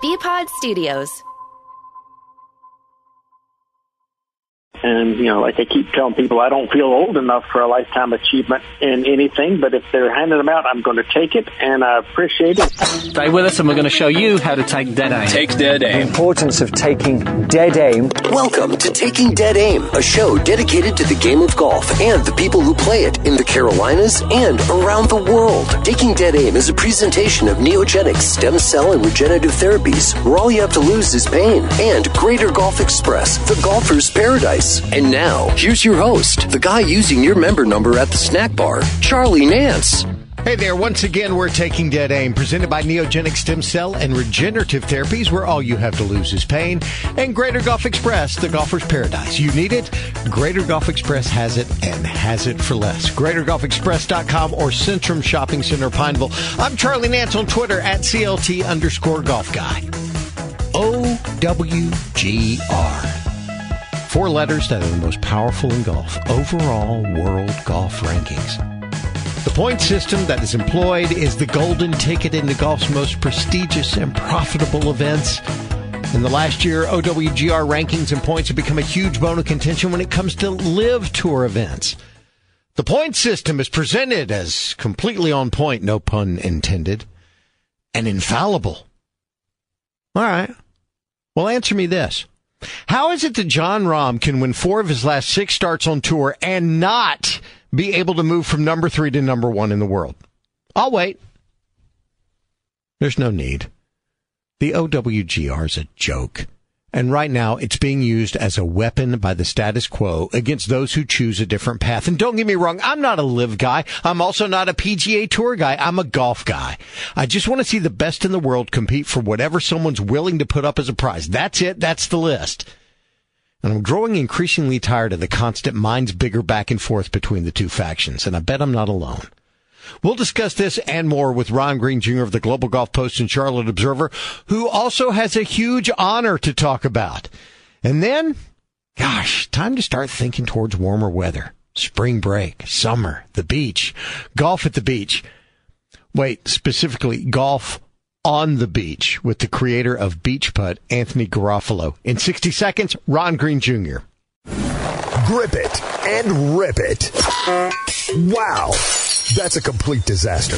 Bpod Studios. And, you know, like I keep telling people, I don't feel old enough for a lifetime achievement in anything, but if they're handing them out, I'm going to take it, and I appreciate it. Stay with us, and we're going to show you how to take dead aim. Take dead aim. The importance of taking dead aim. Welcome to Taking Dead Aim, a show dedicated to the game of golf and the people who play it in the Carolinas and around the world. Taking Dead Aim is a presentation of Neogenics stem cell and regenerative therapies, where all you have to lose is pain, and Greater Golf Express, the golfer's paradise. And now, here's your host, the guy using your member number at the snack bar, Charlie Nance. Hey there, once again, we're taking Dead Aim, presented by Neogenic Stem Cell and Regenerative Therapies, where all you have to lose is pain, and Greater Golf Express, the golfer's paradise. You need it? Greater Golf Express has it and has it for less. GreaterGolfExpress.com or Centrum Shopping Center, Pineville. I'm Charlie Nance on Twitter at CLT underscore golf guy. OWGR. Four letters that are the most powerful in golf. Overall world golf rankings. The point system that is employed is the golden ticket into golf's most prestigious and profitable events. In the last year, OWGR rankings and points have become a huge bone of contention when it comes to LIV tour events. The point system is presented as completely on point, no pun intended, and infallible. All right. Well, answer me this. How is it that Jon Rahm can win four of his last six starts on tour and not be able to move from number three to number one in the world? I'll wait. There's no need. The OWGR is a joke. And right now, it's being used as a weapon by the status quo against those who choose a different path. And don't get me wrong, I'm not a LIV guy. I'm also not a PGA Tour guy. I'm a golf guy. I just want to see the best in the world compete for whatever someone's willing to put up as a prize. That's it. That's the list. And I'm growing increasingly tired of the constant minds bigger back and forth between the two factions. And I bet I'm not alone. We'll discuss this and more with Ron Green Jr. of the Global Golf Post and Charlotte Observer, who also has a huge honor to talk about. And then, gosh, time to start thinking towards warmer weather. Spring break, summer, the beach, golf at the beach. Wait, specifically golf on the beach with the creator of Beach Putt, Anthony Garofalo. In 60 seconds, Ron Green Jr. Grip it and rip it. Wow. That's a complete disaster.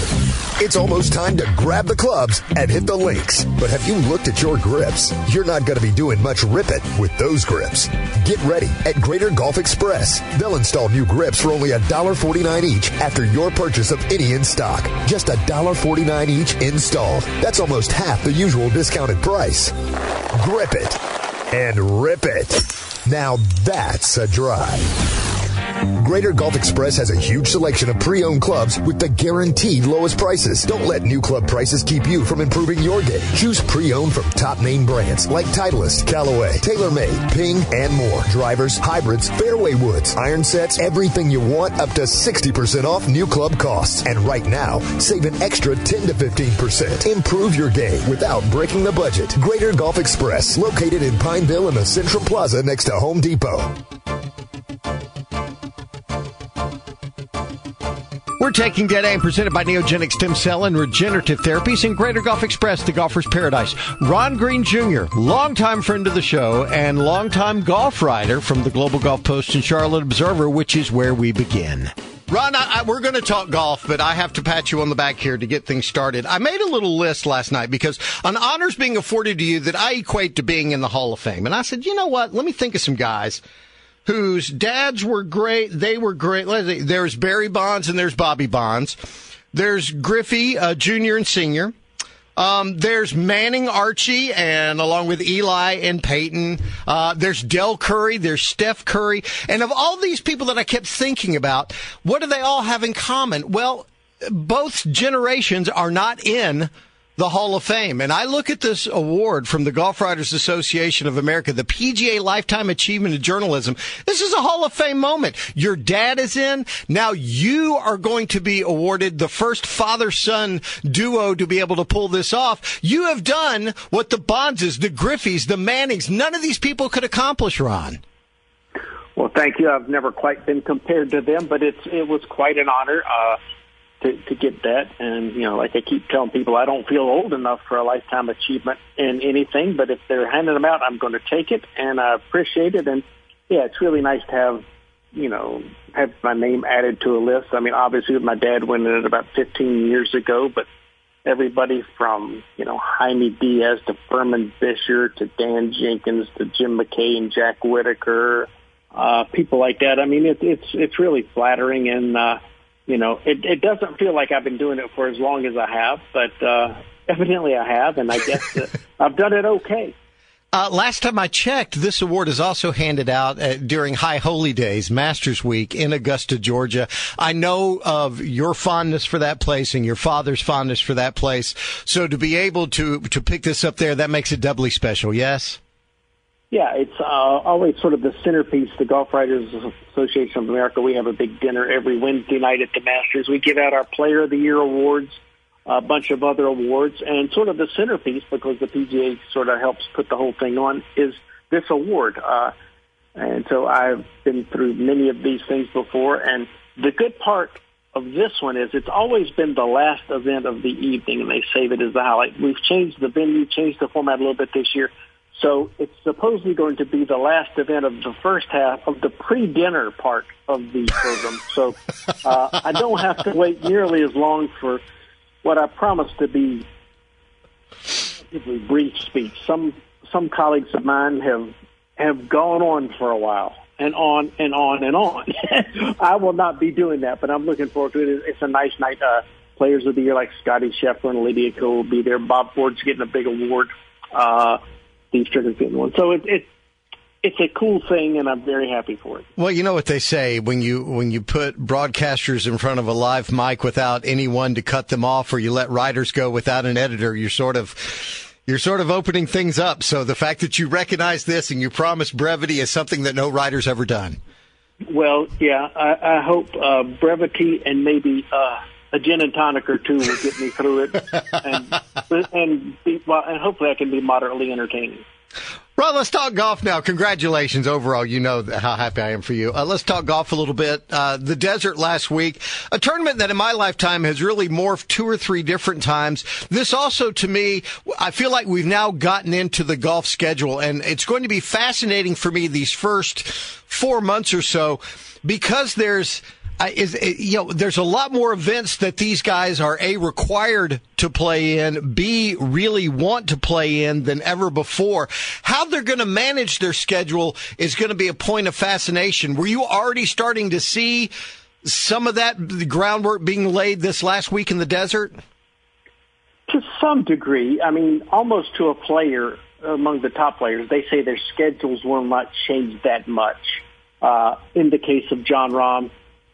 It's almost time to grab the clubs and hit the links. But have you looked at your grips? You're not going to be doing much rip it with those grips. Get ready at Greater Golf Express. They'll install new grips for only $1.49 each after your purchase of any in stock. Just $1.49 each installed. That's almost half the usual discounted price. Grip it and rip it. Now that's a drive. Greater Golf Express has a huge selection of pre-owned clubs with the guaranteed lowest prices. Don't let new club prices keep you from improving your game. Choose pre-owned from top name brands like Titleist, Callaway, TaylorMade, Ping, and more. Drivers, hybrids, fairway woods, iron sets, everything you want up to 60% off new club costs. And right now, save an extra 10 to 15%. Improve your game without breaking the budget. Greater Golf Express, located in Pineville in the Central Plaza next to Home Depot. We're taking Dead Aim, presented by Neogenic Stem Cell and Regenerative Therapies in Greater Golf Express, the golfer's paradise. Ron Green Jr., longtime friend of the show and longtime golf writer from the Global Golf Post and Charlotte Observer, which is where we begin. Ron, I, I, we're going to talk golf, but I have to pat you on the back here to get things started. I made a little list last night because an honor's being afforded to you that I equate to being in the Hall of Fame. And I said, you know what? Let me think of some guys whose dads were great. They were great. There's Barry Bonds and there's Bobby Bonds. There's Griffey, uh, junior and senior. Um, there's Manning Archie and along with Eli and Peyton. Uh, there's Dell Curry. There's Steph Curry. And of all these people that I kept thinking about, what do they all have in common? Well, both generations are not in the Hall of Fame. And I look at this award from the Golf Writers Association of America, the PGA Lifetime Achievement of Journalism. This is a Hall of Fame moment. Your dad is in. Now you are going to be awarded the first father-son duo to be able to pull this off. You have done what the Bondses, the Griffeys, the Mannings, none of these people could accomplish, Ron. Well, thank you. I've never quite been compared to them, but it's it was quite an honor. Uh, to, to get that. And, you know, like I keep telling people, I don't feel old enough for a lifetime achievement in anything, but if they're handing them out, I'm going to take it and I appreciate it. And yeah, it's really nice to have, you know, have my name added to a list. I mean, obviously my dad went in it about 15 years ago, but everybody from, you know, Jaime Diaz to Furman Bisher to Dan Jenkins to Jim McKay and Jack Whitaker, uh, people like that. I mean, it, it's, it's really flattering and, uh, you know, it, it doesn't feel like I've been doing it for as long as I have, but uh, evidently I have, and I guess I've done it okay. Uh, last time I checked, this award is also handed out uh, during High Holy Days, Masters Week in Augusta, Georgia. I know of your fondness for that place and your father's fondness for that place. So to be able to to pick this up there, that makes it doubly special. Yes. Yeah, it's uh, always sort of the centerpiece. The Golf Writers Association of America. We have a big dinner every Wednesday night at the Masters. We give out our Player of the Year awards, a bunch of other awards, and sort of the centerpiece because the PGA sort of helps put the whole thing on is this award. Uh, and so I've been through many of these things before, and the good part of this one is it's always been the last event of the evening, and they save it as the highlight. We've changed the venue, changed the format a little bit this year so it's supposedly going to be the last event of the first half of the pre-dinner part of the program. So uh, I don't have to wait nearly as long for what I promised to be a brief speech. Some some colleagues of mine have have gone on for a while and on and on and on. I will not be doing that, but I'm looking forward to it. It's a nice night. Uh, players of the year like Scottie Scheffler and Lydia Ko will be there. Bob Ford's getting a big award. Uh, Steve Strickland's getting one. So it, it it's a cool thing, and I'm very happy for it. Well, you know what they say when you when you put broadcasters in front of a live mic without anyone to cut them off, or you let writers go without an editor, you're sort of you're sort of opening things up. So the fact that you recognize this and you promise brevity is something that no writer's ever done. Well, yeah, I, I hope uh, brevity and maybe uh, a gin and tonic or two will get me through it, and and be, well, and hopefully I can be moderately entertaining. Right, let's talk golf now. Congratulations overall. You know how happy I am for you. Uh, let's talk golf a little bit. Uh, the desert last week, a tournament that in my lifetime has really morphed two or three different times. This also, to me, I feel like we've now gotten into the golf schedule, and it's going to be fascinating for me these first four months or so because there's is you know there's a lot more events that these guys are a required to play in, b really want to play in than ever before. How they're going to manage their schedule is going to be a point of fascination. Were you already starting to see some of that groundwork being laid this last week in the desert? To some degree, I mean, almost to a player among the top players, they say their schedules will not change that much. Uh, in the case of Jon Rahm,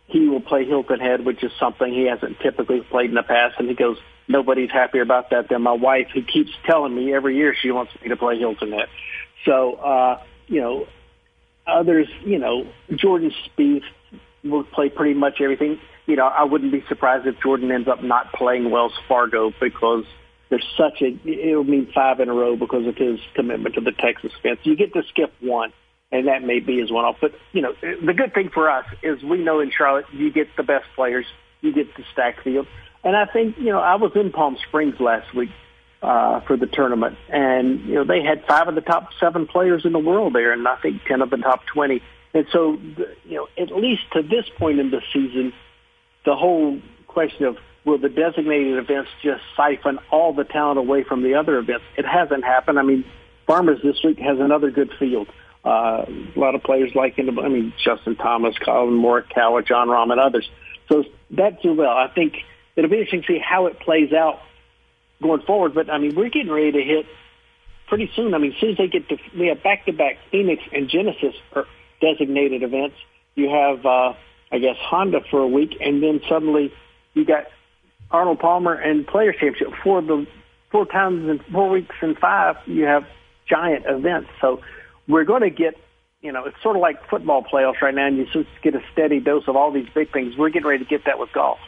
he will play Hilton Head, which is something he hasn't typically played in the past. And he goes, nobody's happier about that than my wife, who keeps telling me every year she wants me to play Hilton Head. So, uh, you know, others, you know, Jordan Spieth will play pretty much everything. You know, I wouldn't be surprised if Jordan ends up not playing Wells Fargo because there's such a, it'll mean five in a row because of his commitment to the Texas fence. You get to skip one and that may be as one off. But you know, the good thing for us is we know in Charlotte you get the best players, you get the stack field, and I think you know I was in Palm Springs last week uh, for the tournament, and you know they had five of the top seven players in the world there, and I think ten of the top twenty. And so, you know, at least to this point in the season, the whole question of will the designated events just siphon all the talent away from the other events? It hasn't happened. I mean, Farmers this week has another good field. Uh, a lot of players like him. I mean, Justin Thomas, Collin Morikawa, Jon Rahm, and others. So that do well. I think it'll be interesting to see how it plays out going forward. But I mean, we're getting ready to hit pretty soon. I mean, as soon as they get to, we have back-to-back Phoenix and Genesis are designated events. You have, uh, I guess, Honda for a week, and then suddenly you got Arnold Palmer and Players Championship for the four times in four weeks and five. You have giant events. So we're going to get, you know, it's sort of like football playoffs right now, and you just get a steady dose of all these big things. We're getting ready to get that with golf.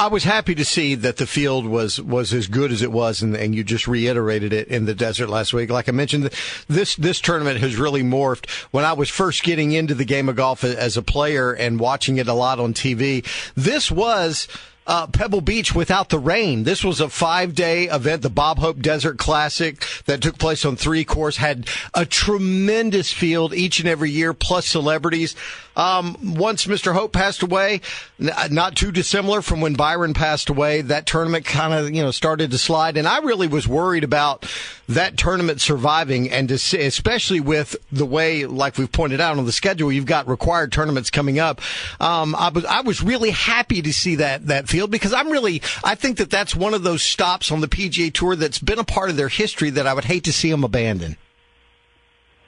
I was happy to see that the field was was as good as it was, and, and, you just reiterated it in the desert last week. Like I mentioned, this this tournament has really morphed. When I was first getting into the game of golf as a player and watching it a lot on TV, this was uh, Pebble Beach without the rain. This was a five day event, the Bob Hope Desert Classic that took place on three course, had a tremendous field each and every year, plus celebrities. Um, once Mr. Hope passed away, not too dissimilar from when Byron passed away, that tournament kind of, you know, started to slide. And I really was worried about that tournament surviving and to see, especially with the way, like we've pointed out on the schedule, you've got required tournaments coming up. Um, I was, I was really happy to see that, that field because I'm really, I think that that's one of those stops on the PGA Tour that's been a part of their history that I would hate to see them abandon.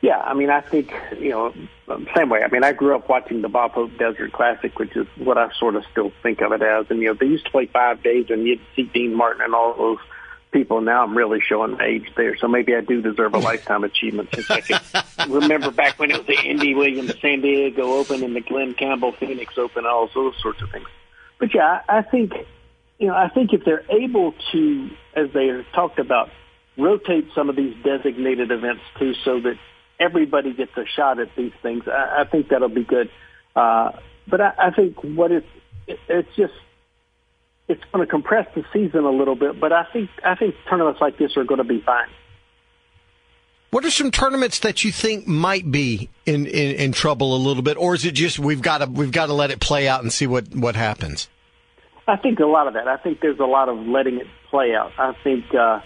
Yeah, I mean, I think you know, same way. I mean, I grew up watching the Bob Hope Desert Classic, which is what I sort of still think of it as. And you know, they used to play five days, and you'd see Dean Martin and all those people. Now I'm really showing age there, so maybe I do deserve a lifetime achievement since I can remember back when it was the Andy Williams San Diego Open and the Glen Campbell Phoenix Open, all those sorts of things. But yeah, I think you know, I think if they're able to, as they talked about, rotate some of these designated events too, so that everybody gets a shot at these things. I, I think that'll be good. Uh, but I, I think what it, it it's just it's going to compress the season a little bit. But I think I think tournaments like this are going to be fine. What are some tournaments that you think might be in, in, in trouble a little bit, or is it just we've got to we've got to let it play out and see what what happens? I think a lot of that. I think there's a lot of letting it play out. I think uh,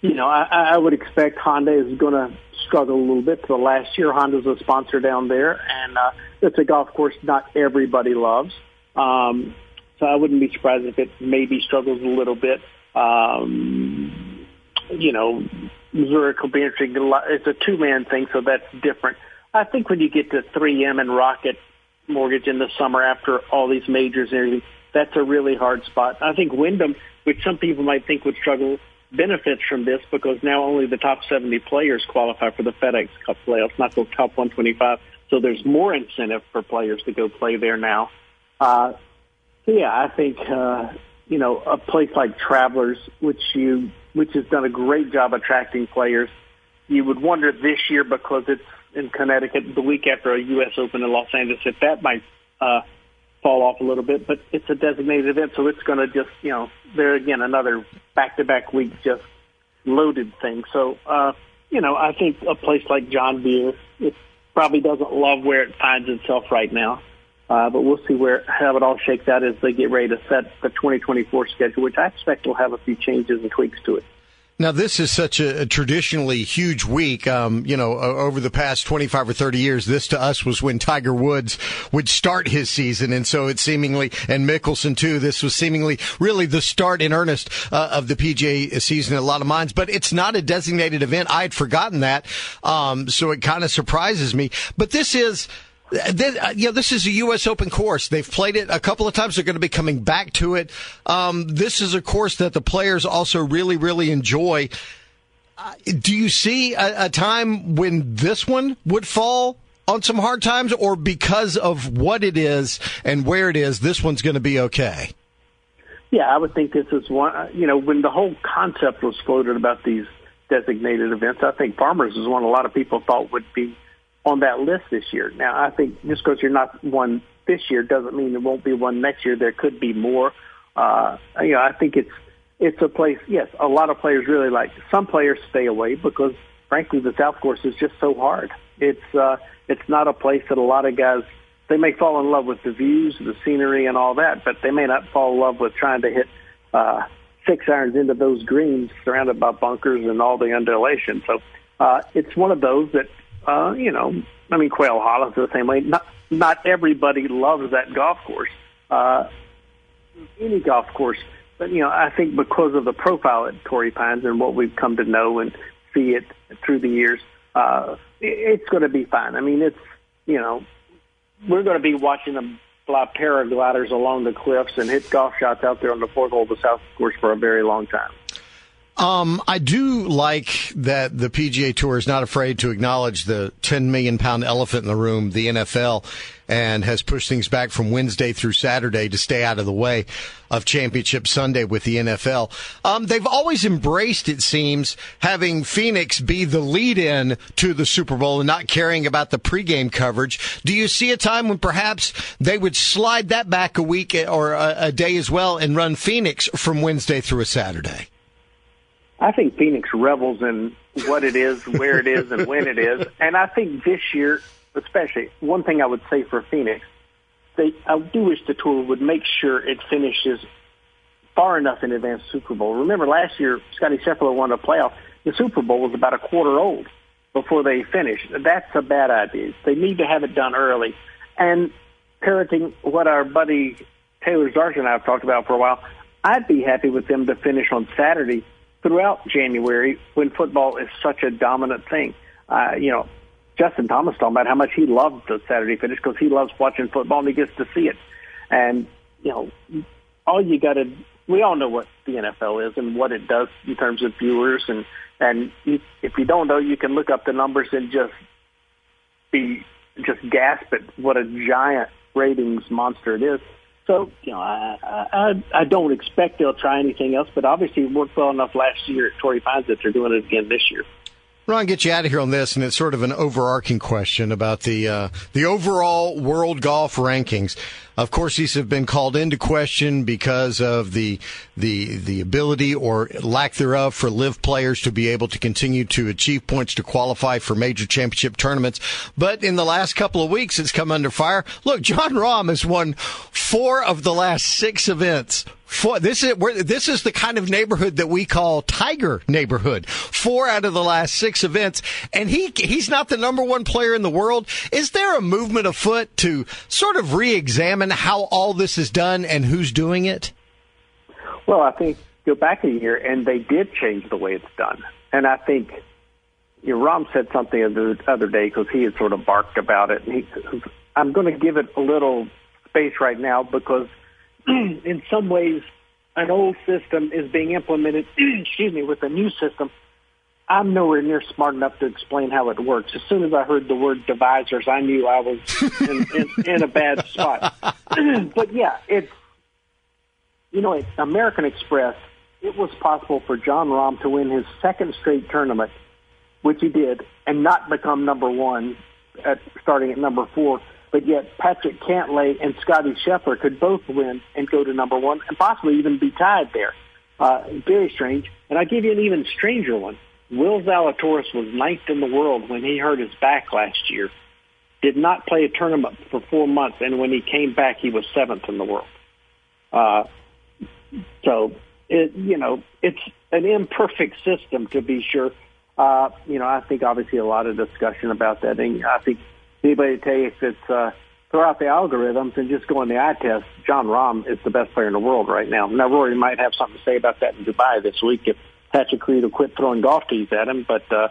you know I, I would expect Honda is going to struggled a little bit. So last year, Honda's a sponsor down there, and uh, it's a golf course not everybody loves. Um, so I wouldn't be surprised if it maybe struggles a little bit. Um, you know, Zurich will be interesting. It's a two-man thing, so that's different. I think when you get to 3M and Rocket Mortgage in the summer after all these majors and everything, that's a really hard spot. I think Wyndham, which some people might think would struggle, benefits from this because now only the top 70 players qualify for the FedEx Cup playoffs, not the top 125. So there's more incentive for players to go play there now. Uh, yeah, I think uh, you know a place like Travelers, which you which has done a great job attracting players. You would wonder this year because it's in Connecticut, the week after a U.S. Open in Los Angeles, if that might uh, fall off a little bit, but it's a designated event, so it's going to just, you know, there again, another back-to-back week just loaded thing. So, uh, you know, I think a place like John Deere, it probably doesn't love where it finds itself right now. Uh, but we'll see where how it all shakes out as they get ready to set the 2024 schedule, which I expect will have a few changes and tweaks to it. Now, this is such a, a traditionally huge week. Um, you know, over the past 25 or 30 years, this to us was when Tiger Woods would start his season. And so it seemingly, and Mickelson too, this was seemingly really the start in earnest uh, of the PGA season in a lot of minds. But it's not a designated event. I had forgotten that. Um, so it kind of surprises me. But this is, this, uh, you know, this is a U.S. Open course. They've played it a couple of times. They're going to be coming back to it. Um, this is a course that the players also really, really enjoy. Uh, do you see a, a time when this one would fall on some hard times, or because of what it is and where it is, this one's going to be okay? Yeah, I would think this is one. Uh, you know, when the whole concept was floated about these designated events, I think Farmers is one a lot of people thought would be on that list this year. Now, I think just because you're not one this year doesn't mean there won't be one next year. There could be more. Uh, you know, I think it's it's a place. Yes, a lot of players really like. Some players stay away because, frankly, the South Course is just so hard. It's uh, it's not a place that a lot of guys they may fall in love with the views, the scenery, and all that, but they may not fall in love with trying to hit uh, six irons into those greens surrounded by bunkers and all the undulation. So uh, it's one of those that uh, you know, I mean, Quail Hollow the same way. Not not everybody loves that golf course. Uh, any golf course, but you know, I think because of the profile at Torrey Pines and what we've come to know and see it through the years, uh, it's going to be fine. I mean, it's you know, we're going to be watching them fly paragliders along the cliffs and hit golf shots out there on the fourth hole of the South course for a very long time. Um, I do like that the PGA Tour is not afraid to acknowledge the 10 million pound elephant in the room, the NFL, and has pushed things back from Wednesday through Saturday to stay out of the way of Championship Sunday with the NFL. Um, they've always embraced, it seems, having Phoenix be the lead in to the Super Bowl and not caring about the pregame coverage. Do you see a time when perhaps they would slide that back a week or a, a day as well and run Phoenix from Wednesday through a Saturday? I think Phoenix revels in what it is, where it is, and when it is. And I think this year, especially, one thing I would say for Phoenix, they I do wish the tour would make sure it finishes far enough in advance Super Bowl. Remember last year, Scottie Scheffler won a playoff. The Super Bowl was about a quarter old before they finished. That's a bad idea. They need to have it done early. And parroting what our buddy Taylor Zarzour and I have talked about for a while, I'd be happy with them to finish on Saturday throughout January when football is such a dominant thing. Uh, you know, Justin Thomas talking about how much he loves the Saturday finish because he loves watching football and he gets to see it. And, you know, all you got to, we all know what the NFL is and what it does in terms of viewers. And, and if you don't know, you can look up the numbers and just be, just gasp at what a giant ratings monster it is. So, you know, I, I, I don't expect they'll try anything else, but obviously it worked well enough last year at Torrey Pines that they're doing it again this year. Ron, get you out of here on this, and it's sort of an overarching question about the uh, the overall world golf rankings. Of course, these have been called into question because of the the the ability or lack thereof for LIV players to be able to continue to achieve points to qualify for major championship tournaments. But in the last couple of weeks, it's come under fire. Look, Jon Rahm has won four of the last six events Four, this is this is the kind of neighborhood that we call Tiger neighborhood. Four out of the last six events, and he he's not the number one player in the world. Is there a movement afoot to sort of re-examine how all this is done and who's doing it? Well, I think go back a year, and they did change the way it's done, and I think. You know, Rahm said something the other day because he had sort of barked about it. And he, I'm going to give it a little space right now because in some ways, an old system is being implemented, excuse me, with a new system. I'm nowhere near smart enough to explain how it works. As soon as I heard the word divisors, I knew I was in, in, in a bad spot. but yeah, it's, you know, at American Express, it was possible for Jon Rahm to win his second straight tournament, which he did, and not become number one at starting at number four but yet Patrick Cantlay and Scottie Scheffler could both win and go to number one and possibly even be tied there. Uh, very strange. And I give you an even stranger one. Will Zalatoris was ninth in the world when he hurt his back last year. Did not play a tournament for four months, and when he came back, he was seventh in the world. Uh, so, it, you know, it's an imperfect system to be sure. Uh, you know, I think obviously a lot of discussion about that, and I think anybody tell you if it's uh, throw out the algorithms and just go on the eye test, Jon Rahm is the best player in the world right now. Now Rory might have something to say about that in Dubai this week if Patrick Reed will quit throwing golf tees at him, but uh,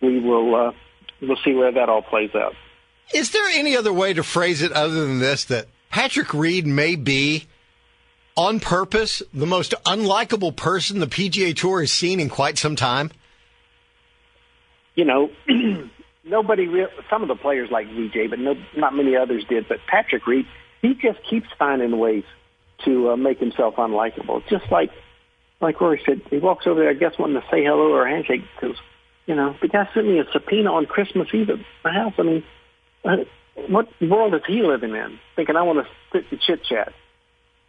we will uh, we'll see where that all plays out. Is there any other way to phrase it other than this that Patrick Reed may be on purpose the most unlikable person the PGA Tour has seen in quite some time? You know, nobody real. Some of the players like Vijay, but no, not many others did. But Patrick Reed, he just keeps finding ways to uh, make himself unlikable. Just like like Rory said, he walks over there. I guess wanting to say hello or handshake because you know the guy sent me a subpoena on Christmas Eve at my house. I mean, uh, what world is he living in? Thinking I want to sit and chit chat.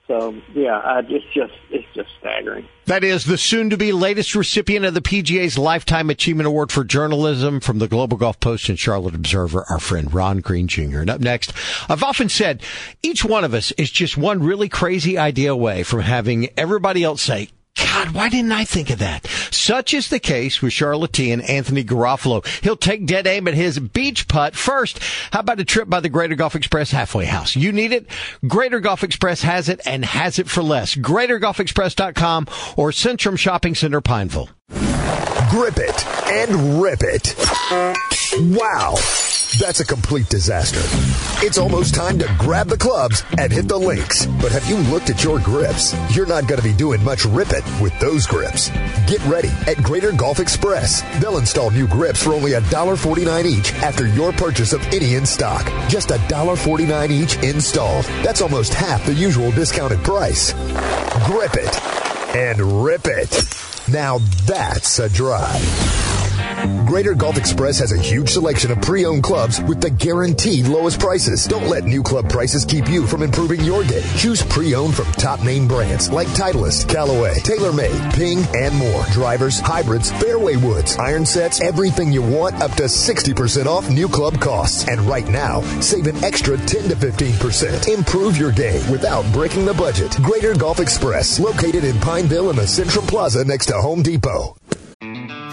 So yeah, uh, it's just it's just staggering. That is the soon-to-be latest recipient of the PGA's Lifetime Achievement Award for Journalism from the Global Golf Post and Charlotte Observer, our friend Ron Green Jr. And up next, I've often said each one of us is just one really crazy idea away from having everybody else say, God, why didn't I think of that? Such is the case with Charlottean Anthony Garofalo. He'll take dead aim at his beach putt first. How about a trip by the Greater Golf Express halfway house? You need it? Greater Golf Express has it and has it for less. GreaterGolfExpress.com or Centrum Shopping Center, Pineville. Grip it and rip it. Wow. That's a complete disaster. It's almost time to grab the clubs and hit the links. But have you looked at your grips? You're not going to be doing much ripping with those grips. Get ready at Greater Golf Express. They'll install new grips for only $1.49 each after your purchase of any in stock. Just $1.49 each installed. That's almost half the usual discounted price. Grip it and rip it. Now that's a drive. Greater Golf Express has a huge selection of pre-owned clubs with the guaranteed lowest prices. Don't let new club prices keep you from improving your game. Choose pre-owned from top name brands like Titleist, Callaway, TaylorMade, Ping, and more. Drivers, hybrids, fairway woods, iron sets, everything you want up to 60% off new club costs. And right now, save an extra 10 to 15%. Improve your game without breaking the budget. Greater Golf Express, located in Pineville in the Central Plaza next to Home Depot.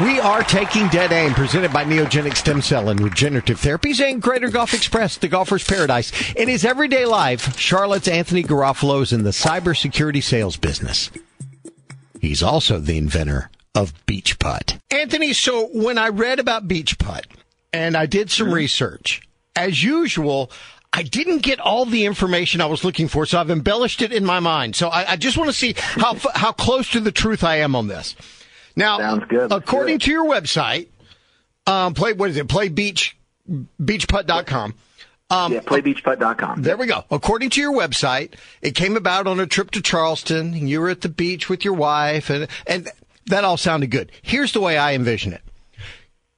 We are taking dead aim, presented by Neogenic Stem Cell and Regenerative Therapies and Greater Golf Express, the golfer's paradise. In his everyday life, Charlotte's Anthony Garofalo is in the cybersecurity sales business. He's also the inventor of Beach Putt. Anthony, so when I read about Beach Putt and I did some hmm? research, as usual, I didn't get all the information I was looking for, so I've embellished it in my mind. So I, I just want to see how how close to the truth I am on this. Now, Sounds good. according to your website, um, play what is it? Play beach beachputt.com. Um, yeah, playbeachputt.com. there we go. According to your website, it came about on a trip to Charleston. and You were at the beach with your wife, and and that all sounded good. Here's the way I envision it: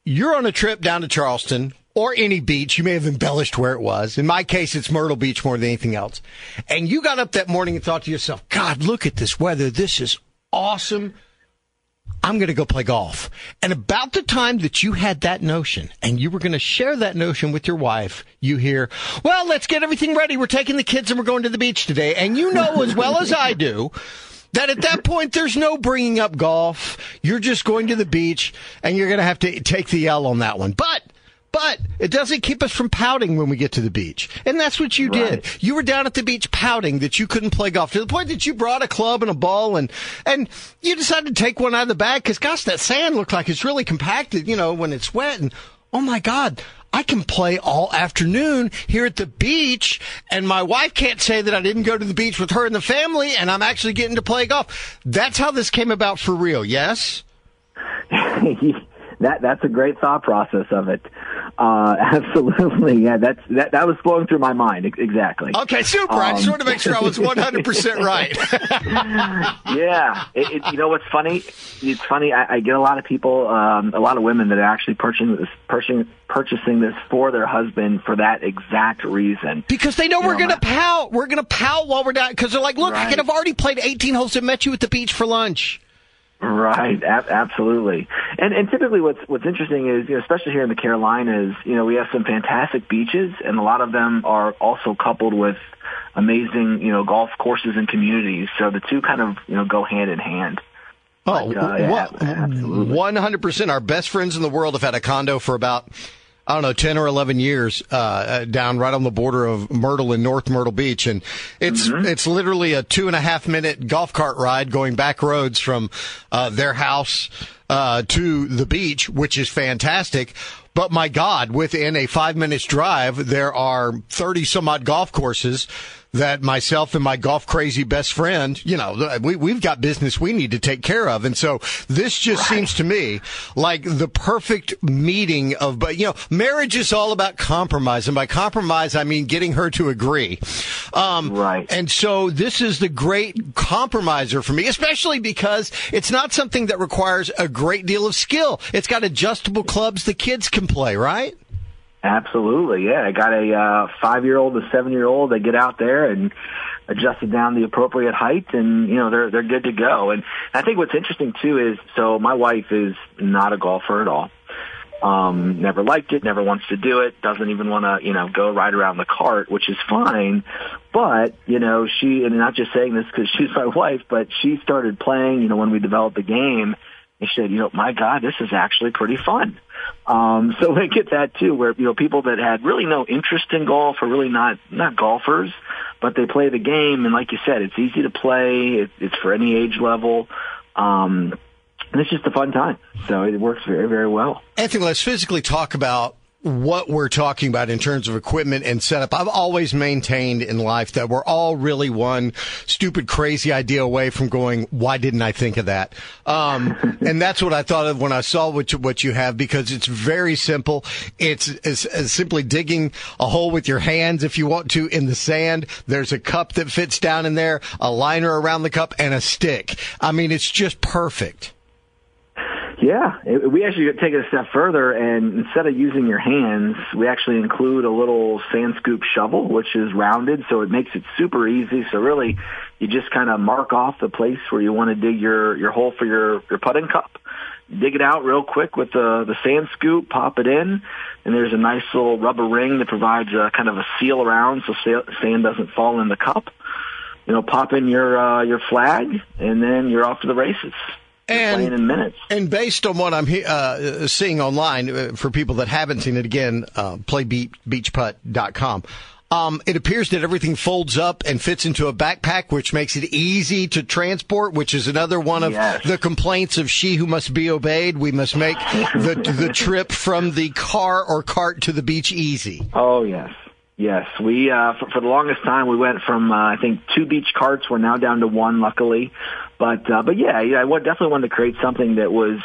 You're on a trip down to Charleston or any beach. You may have embellished where it was. In my case, it's Myrtle Beach more than anything else. And you got up that morning and thought to yourself, "God, look at this weather. This is awesome." I'm going to go play golf. And about the time that you had that notion and you were going to share that notion with your wife, you hear, well, let's get everything ready. We're taking the kids and we're going to the beach today. And you know as well as I do that at that point, there's no bringing up golf. You're just going to the beach and you're going to have to take the L on that one. But but it doesn't keep us from pouting when we get to the beach. And that's what you did. You were down at the beach pouting that you couldn't play golf to the point that you brought a club and a ball and, and you decided to take one out of the bag because gosh, that sand looked like it's really compacted, you know, when it's wet. And oh my God, I can play all afternoon here at the beach and my wife can't say that I didn't go to the beach with her and the family and I'm actually getting to play golf. That's how this came about for real. Yes? that that's a great thought process of it. Uh, absolutely, yeah. That's that that was flowing through my mind exactly. Okay, super. I just Um, wanted to make sure I was 100% right. yeah, it, it, you know what's funny? It's funny. I, I get a lot of people, um, a lot of women that are actually purchasing this, purchasing purchasing this for their husband for that exact reason. Because they know You we're going to pout. We're going to pout while we're down. Because they're like, look, I Right. could have already played 18 holes and met you at the beach for lunch. Right, ab- absolutely. And and typically, what's what's interesting is, you know, especially here in the Carolinas, you know, we have some fantastic beaches, and a lot of them are also coupled with amazing, you know, golf courses and communities. So the two kind of, you know, go hand in hand. Oh, uh, what- 100%. Our best friends in the world have had a condo for about, I don't know, 10 or 11 years, uh, uh, down right on the border of Myrtle and North Myrtle Beach. And it's, Mm-hmm. it's literally a two and a half minute golf cart ride going back roads from, uh, their house, uh, to the beach, which is fantastic. But my God, within a five minutes drive, there are 30 some odd golf courses that myself and my golf crazy best friend, you know, we, we've got business we need to take care of. And so this just seems to me like the perfect meeting of, but you know, marriage is all about compromise. And by compromise, I mean getting her to agree. Um, Right. And so this is the great compromiser for me, especially because it's not something that requires a great deal of skill. It's got adjustable clubs the kids can play, right? Absolutely, yeah. I got a uh, five-year-old, a seven-year-old. They get out there and adjusted down the appropriate height, and you know they're they're good to go. And I think what's interesting too is so my wife is not a golfer at all. Um, never liked it, never wants to do it, doesn't even want to, you know, go ride around the cart, which is fine. But, you know, she, and not just saying this because she's my wife, but she started playing, you know, when we developed the game, and she said, you know, my God, this is actually pretty fun. Um, so we get that too, where, you know, people that had really no interest in golf are really not, not golfers, but they play the game. And like you said, it's easy to play. It, it's for any age level. Um, and it's just a fun time. So it works very, very well. Anthony, let's physically talk about what we're talking about in terms of equipment and setup. I've always maintained in life that we're all really one stupid, crazy idea away from going, why didn't I think of that? Um, and that's what I thought of when I saw what you, what you have because it's very simple. It's, it's, it's simply digging a hole with your hands if you want to in the sand. There's a cup that fits down in there, a liner around the cup and a stick. I mean, it's just perfect. Yeah, it, we actually take it a step further, and instead of using your hands, we actually include a little sand scoop shovel, which is rounded, so it makes it super easy. So really, you just kind of mark off the place where you want to dig your your hole for your your putting cup. Dig it out real quick with the the sand scoop, pop it in, and there's a nice little rubber ring that provides a kind of a seal around so sand doesn't fall in the cup. You know, pop in your uh, your flag, and then you're off to the races and, playing in minutes. And based on what I'm uh, seeing online, uh, for people that haven't seen it again, uh, playbeachputt.com. Um, it appears that everything folds up and fits into a backpack, which makes it easy to transport, which is another one of yes. the complaints of she who must be obeyed. We must make the, the trip from the car or cart to the beach easy. Oh, yes. Yes, we uh, for, for the longest time we went from uh, I think two beach carts. We're now down to one, luckily. But uh, but yeah, yeah, I definitely wanted to create something that was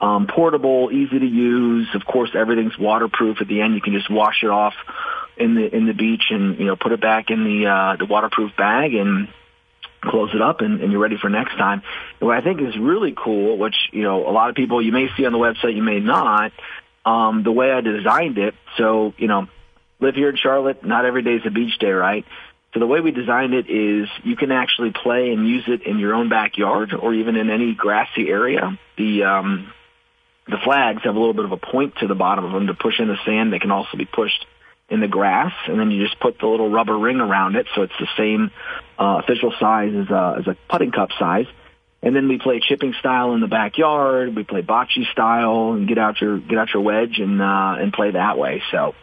um, portable, easy to use. Of course, everything's waterproof. At the end, you can just wash it off in the in the beach and you know put it back in the uh, the waterproof bag and close it up and, and you're ready for next time. And what I think is really cool, which you know a lot of people you may see on the website, you may not. Um, the way I designed it, so you know live here in Charlotte. Not every day is a beach day, right? So the way we designed it is you can actually play and use it in your own backyard or even in any grassy area. The um, the flags have a little bit of a point to the bottom of them to push in the sand. They can also be pushed in the grass, and then you just put the little rubber ring around it, so it's the same uh, official size as a, as a putting cup size. And then we play chipping style in the backyard. We play bocce style and get out your get out your wedge and uh, and play that way. So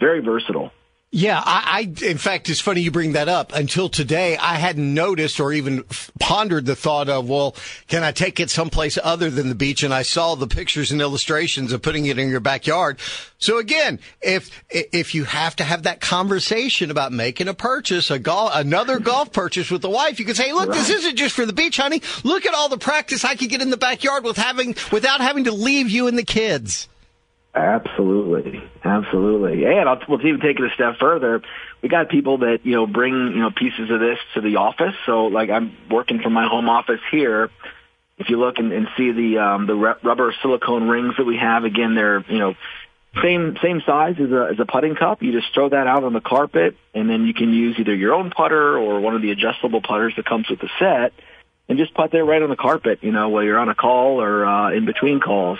very versatile. Yeah, I, I, in fact, it's funny you bring that up. Until today, I hadn't noticed or even pondered the thought of, well, can I take it someplace other than the beach? And I saw the pictures and illustrations of putting it in your backyard. So again, if, if you have to have that conversation about making a purchase, a golf, another golf purchase with the wife, you can say, look, right. this isn't just for the beach, honey. Look at all the practice I could get in the backyard with having, without having to leave you and the kids. Absolutely, absolutely, and I'll, we'll even take it a step further. We got people that you know bring you know pieces of this to the office. So, like I'm working from my home office here. If you look and, and see the um, the rubber silicone rings that we have, again, they're you know same same size as a as a putting cup. You just throw that out on the carpet, and then you can use either your own putter or one of the adjustable putters that comes with the set, and just putt there right on the carpet. You know, while you're on a call or uh, in between calls.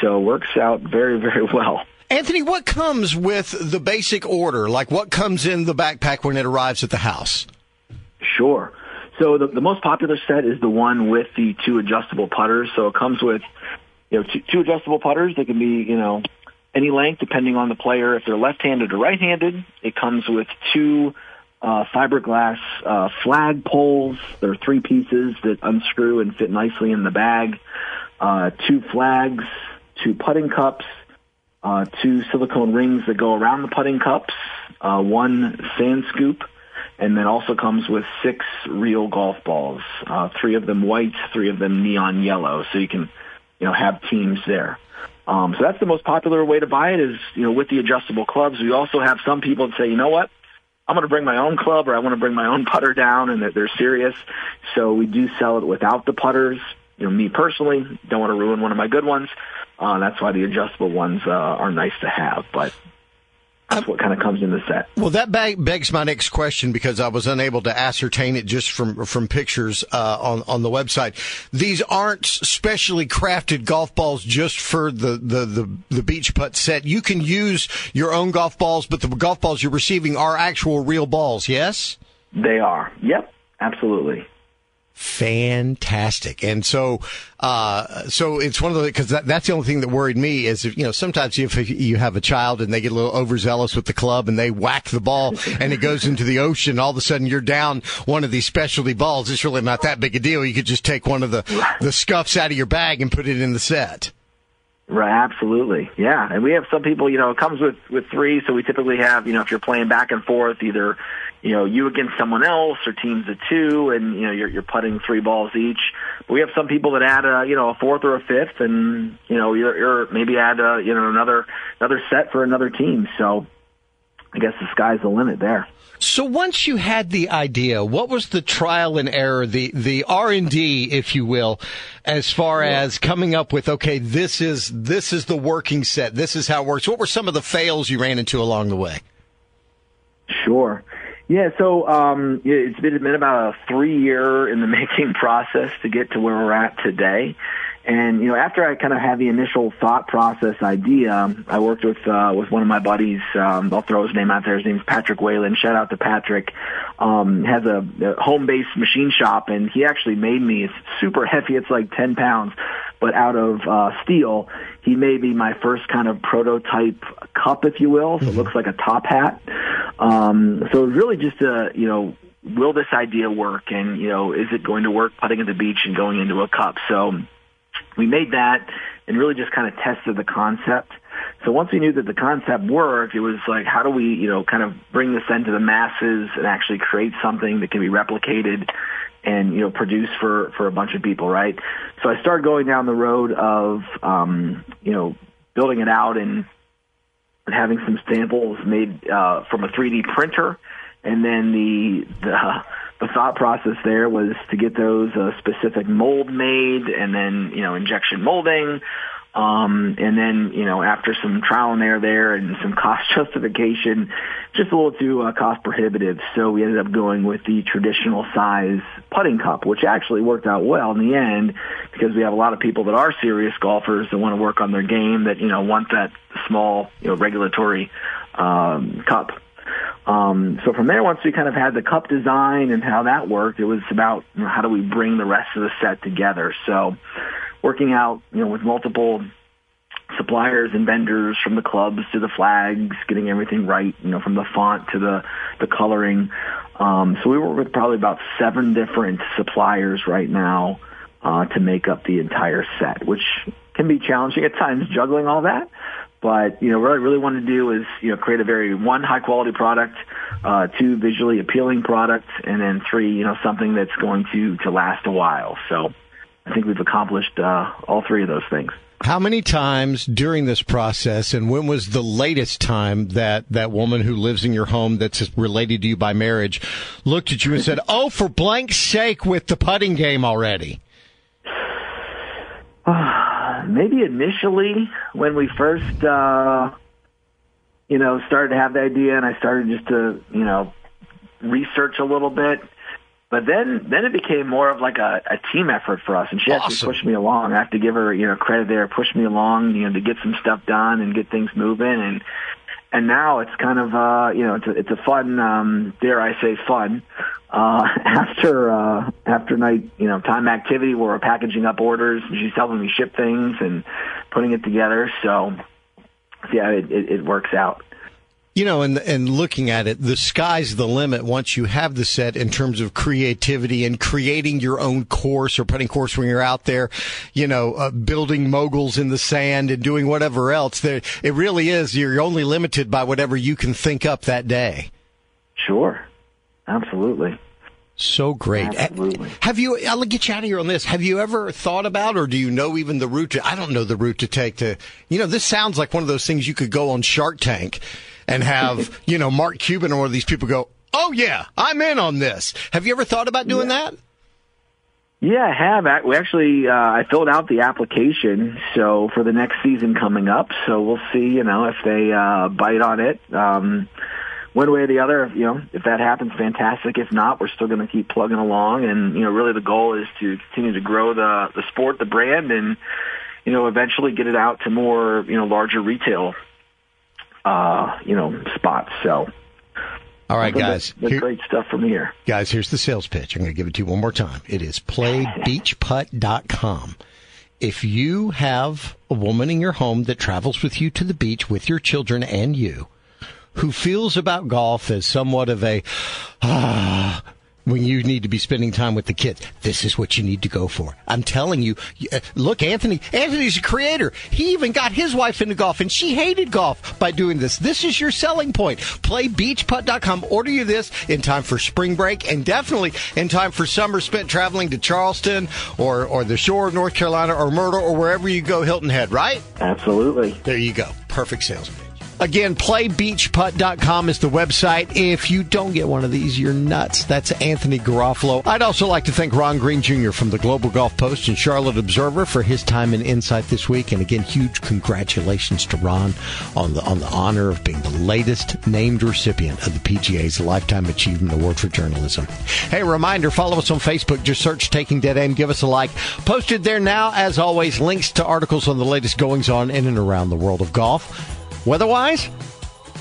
So it works out very, very well. Anthony, what comes with the basic order? Like what comes in the backpack when it arrives at the house? Sure. So the, the most popular set is the one with the two adjustable putters. So it comes with, you know, two, two adjustable putters. They can be, you know, any length depending on the player. If they're left-handed or right-handed, it comes with two uh, fiberglass uh, flag poles. There are three pieces that unscrew and fit nicely in the bag. Uh, two flags, two putting cups, uh, two silicone rings that go around the putting cups, uh, one sand scoop, and then also comes with six real golf balls, uh, three of them white, three of them neon yellow, so you can, you know, have teams there. Um, so that's the most popular way to buy it is, you know, with the adjustable clubs. We also have some people that say, you know what, I'm going to bring my own club or I want to bring my own putter down and that they're serious. So we do sell it without the putters. You know, me personally, don't want to ruin one of my good ones. Uh, that's why the adjustable ones uh, are nice to have. But that's what kind of comes in the set. Well, that begs my next question because I was unable to ascertain it just from from pictures uh, on on the website. These aren't specially crafted golf balls just for the, the the the beach putt set. You can use your own golf balls, but the golf balls you're receiving are actual real balls. Yes, they are. Yep, absolutely fantastic. And so, uh, so it's one of the, cause that, that's the only thing that worried me is if, you know, sometimes if you have a child and they get a little overzealous with the club and they whack the ball and it goes into the ocean, all of a sudden you're down one of these specialty balls. It's really not that big a deal. You could just take one of the, the scuffs out of your bag and put it in the set. Right, absolutely. Yeah. And we have some people, you know, it comes with, with three. So we typically have, you know, if you're playing back and forth, either, you know, you against someone else or teams of two and, you know, you're, you're putting three balls each. But we have some people that add a, you know, a fourth or a fifth and, you know, you're, you're maybe add a, you know, another, another set for another team. So I guess the sky's the limit there. So once you had the idea, what was the trial and error, the the R and D, if you will, as far as coming up with okay, this is this is the working set, this is how it works. What were some of the fails you ran into along the way? Sure. Yeah, so um, it's been, been about a three year in the making process to get to where we're at today. And you know, after I kind of had the initial thought process idea, I worked with uh, with one of my buddies. Um, I'll throw his name out there. His name's Patrick Whalen. Shout out to Patrick. Um, has a, a home based machine shop, and he actually made me. It's super heavy. It's like ten pounds, but out of uh, steel. He made me my first kind of prototype cup, if you will. So it mm-hmm. looks like a top hat. Um, so it was really just a you know will this idea work and you know is it going to work putting at the beach and going into a cup so we made that and really just kind of tested the concept. So once we knew that the concept worked, it was like, how do we, you know, kind of bring this into the masses and actually create something that can be replicated and, you know, produce for, for a bunch of people, right? So I started going down the road of, um, you know, building it out and, and having some samples made, uh, from a 3D printer. And then the, the, the thought process there was to get those uh, specific mold made and then, you know, injection molding. Um, and then, you know, after some trial and error there and some cost justification, just a little too uh, cost prohibitive. So we ended up going with the traditional size putting cup, which actually worked out well in the end because we have a lot of people that are serious golfers that want to work on their game that, you know, want that small, you know, regulatory um, cup. Um, so from there, once we kind of had the cup design and how that worked, it was about you know, how do we bring the rest of the set together. So working out, you know, with multiple suppliers and vendors from the clubs to the flags, getting everything right, you know, from the font to the, the coloring. Um, so we work with probably about seven different suppliers right now uh, to make up the entire set, which can be challenging at times juggling all that. But you know, what I really wanted to do is you know create a very one high quality product, uh, two visually appealing product, and then three you know something that's going to to last a while. So I think we've accomplished uh, all three of those things. How many times during this process, and when was the latest time that that woman who lives in your home that's related to you by marriage looked at you and said, "Oh, for blank's sake, with the putting game already"? maybe initially when we first, uh, you know, started to have the idea and I started just to, you know, research a little bit. But then, then it became more of like a, a team effort for us, and she actually awesome. pushed me along. I have to give her, you know, credit there. pushed me along, you know, to get some stuff done and get things moving. And and now it's kind of, uh, you know, it's a, it's a fun, um, dare I say, fun uh, after uh, after night, you know, time activity where we're packaging up orders. And she's helping me ship things and putting it together. So, yeah, it, it, it works out. You know, and and looking at it, the sky's the limit once you have the set in terms of creativity and creating your own course or putting course when you're out there, you know, uh, building moguls in the sand and doing whatever else. There, it really is. You're only limited by whatever you can think up that day. Sure. Absolutely. So great. Absolutely. Have you, I'll get you out of here on this. Have you ever thought about, or do you know even the route to, I don't know the route to take to, you know, this sounds like one of those things you could go on Shark Tank and have, you know, Mark Cuban or one of these people go, oh yeah, I'm in on this. Have you ever thought about doing yeah. that? Yeah, I have. We actually, uh, I filled out the application, so for the next season coming up. So we'll see, you know, if they uh, bite on it. Um, one way or the other, you know, if that happens, fantastic. If not, we're still going to keep plugging along. And you know, really, the goal is to continue to grow the the sport, the brand, and you know, eventually get it out to more, you know, larger retail, uh, you know, spots. So all right, guys. That's, Here, great stuff from here. Guys, here's the sales pitch. I'm going to give it to you one more time. It is playbeachputt.com. If you have a woman in your home that travels with you to the beach with your children and you, who feels about golf as somewhat of a ah, when you need to be spending time with the kids. This is what you need to go for. I'm telling you. Uh, look, Anthony. Anthony's a creator. He even got his wife into golf, and she hated golf by doing this. This is your selling point. PlayBeachPutt.com. Order you this in time for spring break, and definitely in time for summer spent traveling to Charleston or or the shore of North Carolina or Myrtle or wherever you go, Hilton Head. Right? Absolutely. There you go. Perfect sales pitch. Again, playbeachputt.com is the website. If you don't get one of these, you're nuts. That's Anthony Garofalo. I'd also like to thank Ron Green Jr. from the Global Golf Post and Charlotte Observer for his time and insight this week. And again, huge congratulations to Ron on the on the honor of being the latest named recipient of the PGA's Lifetime Achievement Award for Journalism. Hey, reminder, follow us on Facebook. Just search Taking Dead Aim. Give us a like. Posted there now, as always, links to articles on the latest goings on in and around the world of golf. Weather-wise,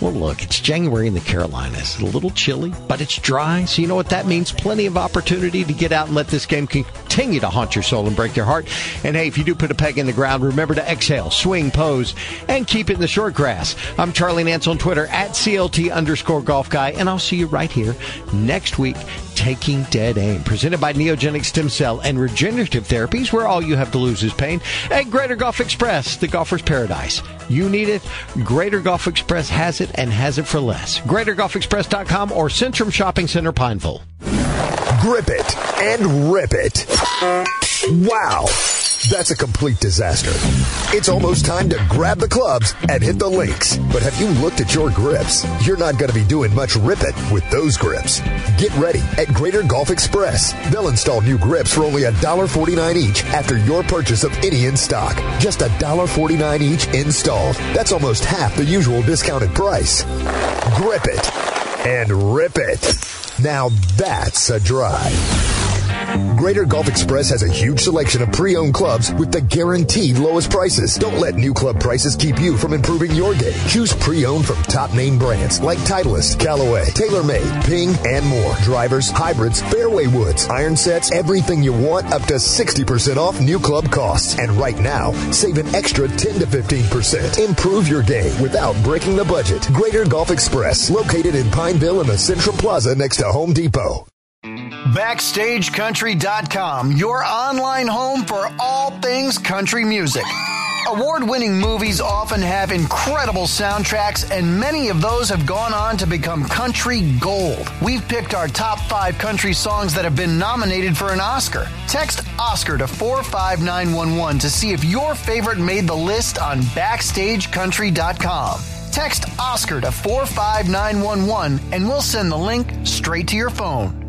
well, look, it's January in the Carolinas. It's a little chilly, but it's dry, so you know what that means? Plenty of opportunity to get out and let this game continue to haunt your soul and break your heart. And hey, if you do put a peg in the ground, remember to exhale, swing, pose, and keep it in the short grass. I'm Charlie Nance on Twitter at CLT underscore golf guy, and I'll see you right here next week Taking Dead Aim, presented by Neogenic Stem Cell and Regenerative Therapies, where all you have to lose is pain. At Greater Golf Express, the golfer's paradise. You need it. Greater Golf Express has it and has it for less. GreaterGolfExpress.com or Centrum Shopping Center, Pineville. Grip it and rip it. Wow. That's a complete disaster. It's almost time to grab the clubs and hit the links. But have you looked at your grips? You're not going to be doing much rip it with those grips. Get ready at Greater Golf Express. They'll install new grips for only $1.49 each after your purchase of any in stock. Just $1.49 each installed. That's almost half the usual discounted price. Grip it and rip it. Now that's a drive. Greater Golf Express has a huge selection of pre-owned clubs with the guaranteed lowest prices. Don't let new club prices keep you from improving your game. Choose pre-owned from top name brands like Titleist, Callaway, TaylorMade, Ping, and more. Drivers, hybrids, fairway woods, iron sets, everything you want up to 60% off new club costs. And right now, save an extra 10 to 15%. Improve your game without breaking the budget. Greater Golf Express, located in Pineville in the Central Plaza next to Home Depot. BackstageCountry.com, your online home for all things country music. Award winning movies often have incredible soundtracks, and many of those have gone on to become country gold. We've picked our top five country songs that have been nominated for an Oscar. Text Oscar to 45911 to see if your favorite made the list on BackstageCountry.com. Text Oscar to 45911 and we'll send the link straight to your phone.